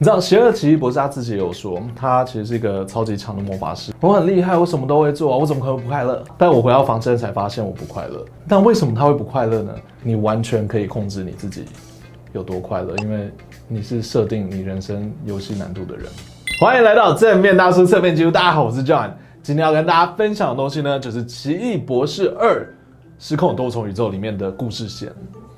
你知道邪恶奇异博士他自己有说，他其实是一个超级强的魔法师，我很厉害，我什么都会做啊，我怎么可能不快乐？但我回到房间才发现我不快乐。但为什么他会不快乐呢？你完全可以控制你自己有多快乐，因为你是设定你人生游戏难度的人。欢迎来到正面大叔侧面记录，大家好，我是 John，今天要跟大家分享的东西呢，就是《奇异博士二：失控多重宇宙》里面的故事线。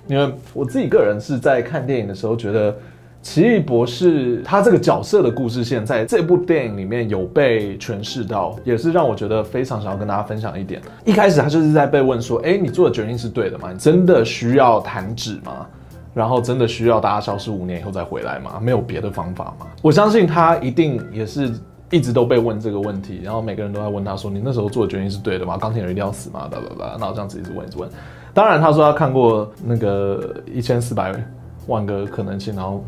因为我自己个人是在看电影的时候觉得。奇异博士他这个角色的故事线，在这部电影里面有被诠释到，也是让我觉得非常想要跟大家分享一点。一开始他就是在被问说：“哎，你做的决定是对的吗？你真的需要弹指吗？然后真的需要大家消失五年以后再回来吗？没有别的方法吗？”我相信他一定也是一直都被问这个问题，然后每个人都在问他说：“你那时候做的决定是对的吗？钢铁人一定要死吗？”叭叭叭，然后这样子一直问一直问。当然，他说他看过那个一千四百万个可能性，然后。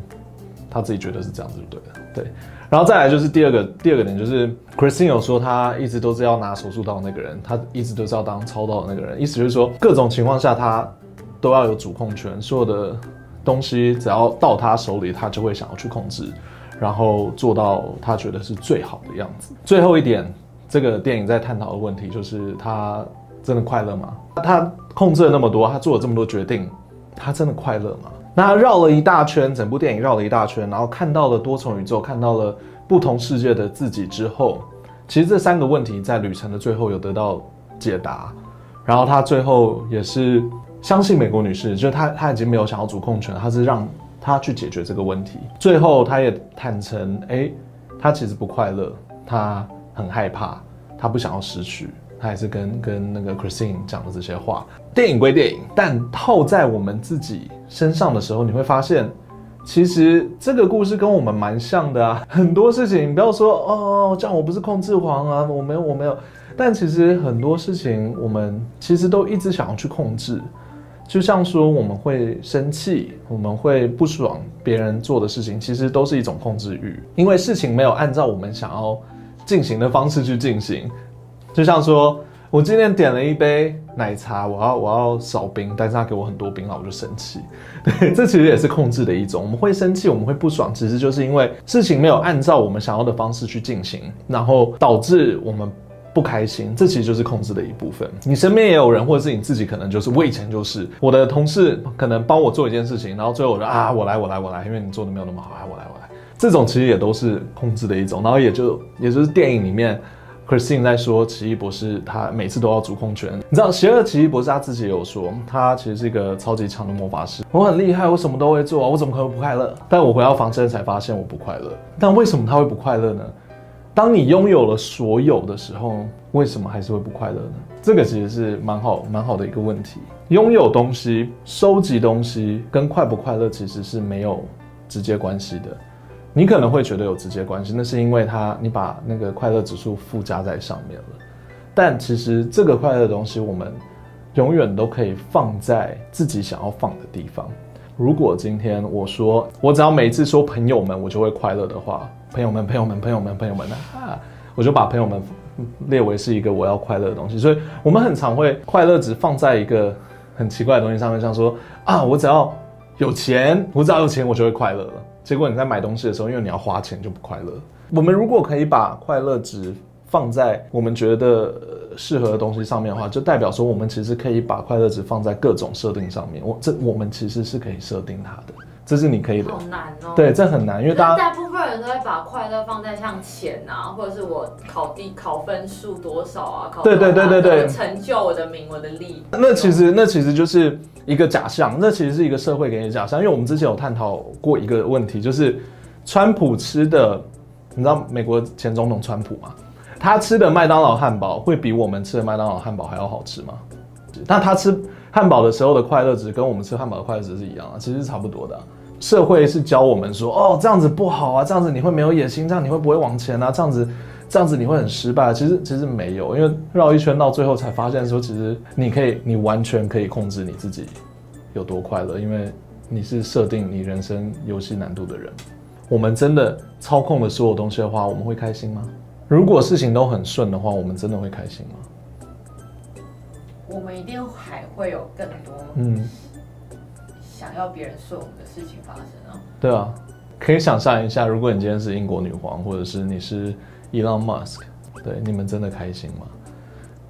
他自己觉得是这样子就对了，对。然后再来就是第二个，第二个点就是 Christine 有说他一直都是要拿手术刀那个人，他一直都是要当操刀的那个人，意思就是说各种情况下他都要有主控权，所有的东西只要到他手里，他就会想要去控制，然后做到他觉得是最好的样子。最后一点，这个电影在探讨的问题就是他真的快乐吗？他控制了那么多，他做了这么多决定，他真的快乐吗？那他绕了一大圈，整部电影绕了一大圈，然后看到了多重宇宙，看到了不同世界的自己之后，其实这三个问题在旅程的最后有得到解答。然后他最后也是相信美国女士，就是他他已经没有想要主控权，他是让他去解决这个问题。最后他也坦诚，哎，他其实不快乐，他很害怕，他不想要失去。他还是跟跟那个 Christine 讲的这些话。电影归电影，但套在我们自己身上的时候，你会发现，其实这个故事跟我们蛮像的啊。很多事情，你不要说哦，这样我不是控制狂啊，我没有，我没有。但其实很多事情，我们其实都一直想要去控制。就像说，我们会生气，我们会不爽别人做的事情，其实都是一种控制欲，因为事情没有按照我们想要进行的方式去进行。就像说，我今天点了一杯奶茶，我要我要少冰，但是他给我很多冰，那我就生气。对，这其实也是控制的一种。我们会生气，我们会不爽，其实就是因为事情没有按照我们想要的方式去进行，然后导致我们不开心。这其实就是控制的一部分。你身边也有人，或者是你自己，可能就是我以前就是我的同事，可能帮我做一件事情，然后最后我说啊，我来，我来，我来，因为你做的没有那么好，啊，我来，我来。这种其实也都是控制的一种，然后也就也就是电影里面。Christine 在说奇异博士，他每次都要主控权。你知道，邪恶奇异博士他自己也有说，他其实是一个超级强的魔法师，我很厉害，我什么都会做，我怎么可能不快乐？但我回到房间才发现我不快乐。但为什么他会不快乐呢？当你拥有了所有的时候，为什么还是会不快乐呢？这个其实是蛮好蛮好的一个问题。拥有东西、收集东西跟快不快乐其实是没有直接关系的。你可能会觉得有直接关系，那是因为它你把那个快乐指数附加在上面了。但其实这个快乐的东西，我们永远都可以放在自己想要放的地方。如果今天我说我只要每次说朋友们，我就会快乐的话，朋友们，朋友们，朋友们，朋友们，啊，我就把朋友们列为是一个我要快乐的东西。所以我们很常会快乐只放在一个很奇怪的东西上面，像说啊，我只要有钱，我只要有钱，我就会快乐了。结果你在买东西的时候，因为你要花钱就不快乐。我们如果可以把快乐值放在我们觉得适合的东西上面的话，就代表说我们其实可以把快乐值放在各种设定上面。我这我们其实是可以设定它的，这是你可以的。好难哦。对，这很难，因为大家大部分人都会把快乐放在像钱啊，或者是我考第考分数多少啊，考对对对对对，成就我的名我的利。那其实那其实就是。一个假象，那其实是一个社会给你的假象。因为我们之前有探讨过一个问题，就是川普吃的，你知道美国前总统川普吗？他吃的麦当劳汉堡会比我们吃的麦当劳汉堡还要好吃吗？那他吃汉堡的时候的快乐值跟我们吃汉堡的快乐值是一样的，其实是差不多的。社会是教我们说，哦，这样子不好啊，这样子你会没有野心，这样你会不会往前啊？这样子。这样子你会很失败，其实其实没有，因为绕一圈到最后才发现说，其实你可以，你完全可以控制你自己有多快乐，因为你是设定你人生游戏难度的人。我们真的操控了所有东西的话，我们会开心吗？如果事情都很顺的话，我们真的会开心吗？我们一定还会有更多嗯想要别人说我们的事情发生啊。对啊。可以想象一下，如果你今天是英国女皇，或者是你是 Elon Musk，对，你们真的开心吗？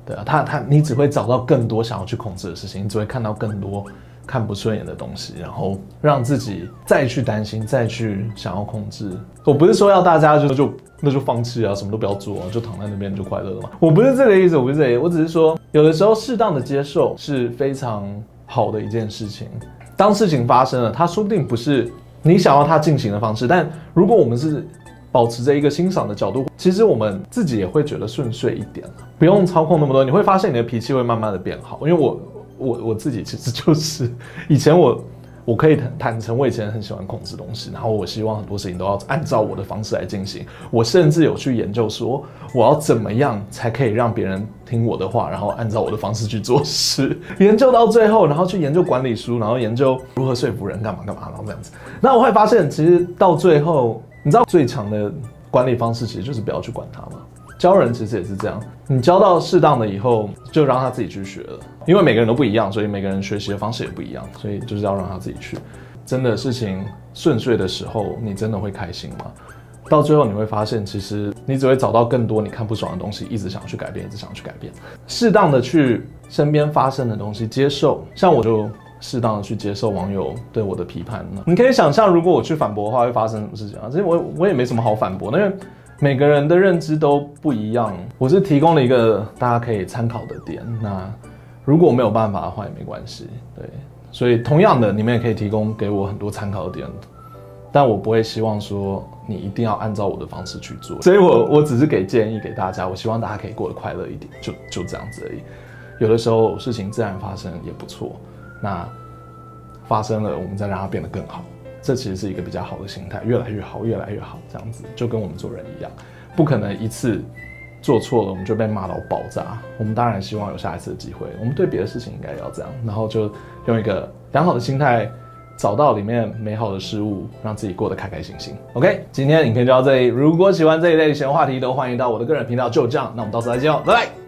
对啊，他他你只会找到更多想要去控制的事情，你只会看到更多看不顺眼的东西，然后让自己再去担心，再去想要控制。我不是说要大家就就那就放弃啊，什么都不要做啊，就躺在那边就快乐了嘛。我不是这个意思，我不是这个意思，我只是说有的时候适当的接受是非常好的一件事情。当事情发生了，它说不定不是你想要它进行的方式，但如果我们是保持着一个欣赏的角度，其实我们自己也会觉得顺遂一点，不用操控那么多。你会发现你的脾气会慢慢的变好。因为我我我自己其实就是以前我我可以坦坦诚，我以前很喜欢控制东西，然后我希望很多事情都要按照我的方式来进行。我甚至有去研究说，我要怎么样才可以让别人听我的话，然后按照我的方式去做事。研究到最后，然后去研究管理书，然后研究如何说服人干嘛干嘛，然后这样子。那我会发现，其实到最后。你知道最强的管理方式其实就是不要去管他吗？教人其实也是这样，你教到适当的以后，就让他自己去学了。因为每个人都不一样，所以每个人学习的方式也不一样，所以就是要让他自己去。真的事情顺遂的时候，你真的会开心吗？到最后你会发现，其实你只会找到更多你看不爽的东西，一直想要去改变，一直想要去改变。适当的去身边发生的东西接受，像我就。适当的去接受网友对我的批判了？你可以想象，如果我去反驳的话，会发生什么事情啊？其实我我也没什么好反驳，因为每个人的认知都不一样。我是提供了一个大家可以参考的点。那如果没有办法的话，也没关系。对，所以同样的，你们也可以提供给我很多参考点，但我不会希望说你一定要按照我的方式去做。所以我我只是给建议给大家，我希望大家可以过得快乐一点，就就这样子而已。有的时候事情自然发生也不错。那发生了，我们再让它变得更好，这其实是一个比较好的心态，越来越好，越来越好，这样子就跟我们做人一样，不可能一次做错了我们就被骂到爆炸。我们当然希望有下一次的机会，我们对别的事情应该要这样，然后就用一个良好的心态，找到里面美好的事物，让自己过得开开心心。OK，今天的影片就到这里，如果喜欢这一类闲话题，都欢迎到我的个人频道就这样，那我们到时再见哦，拜拜。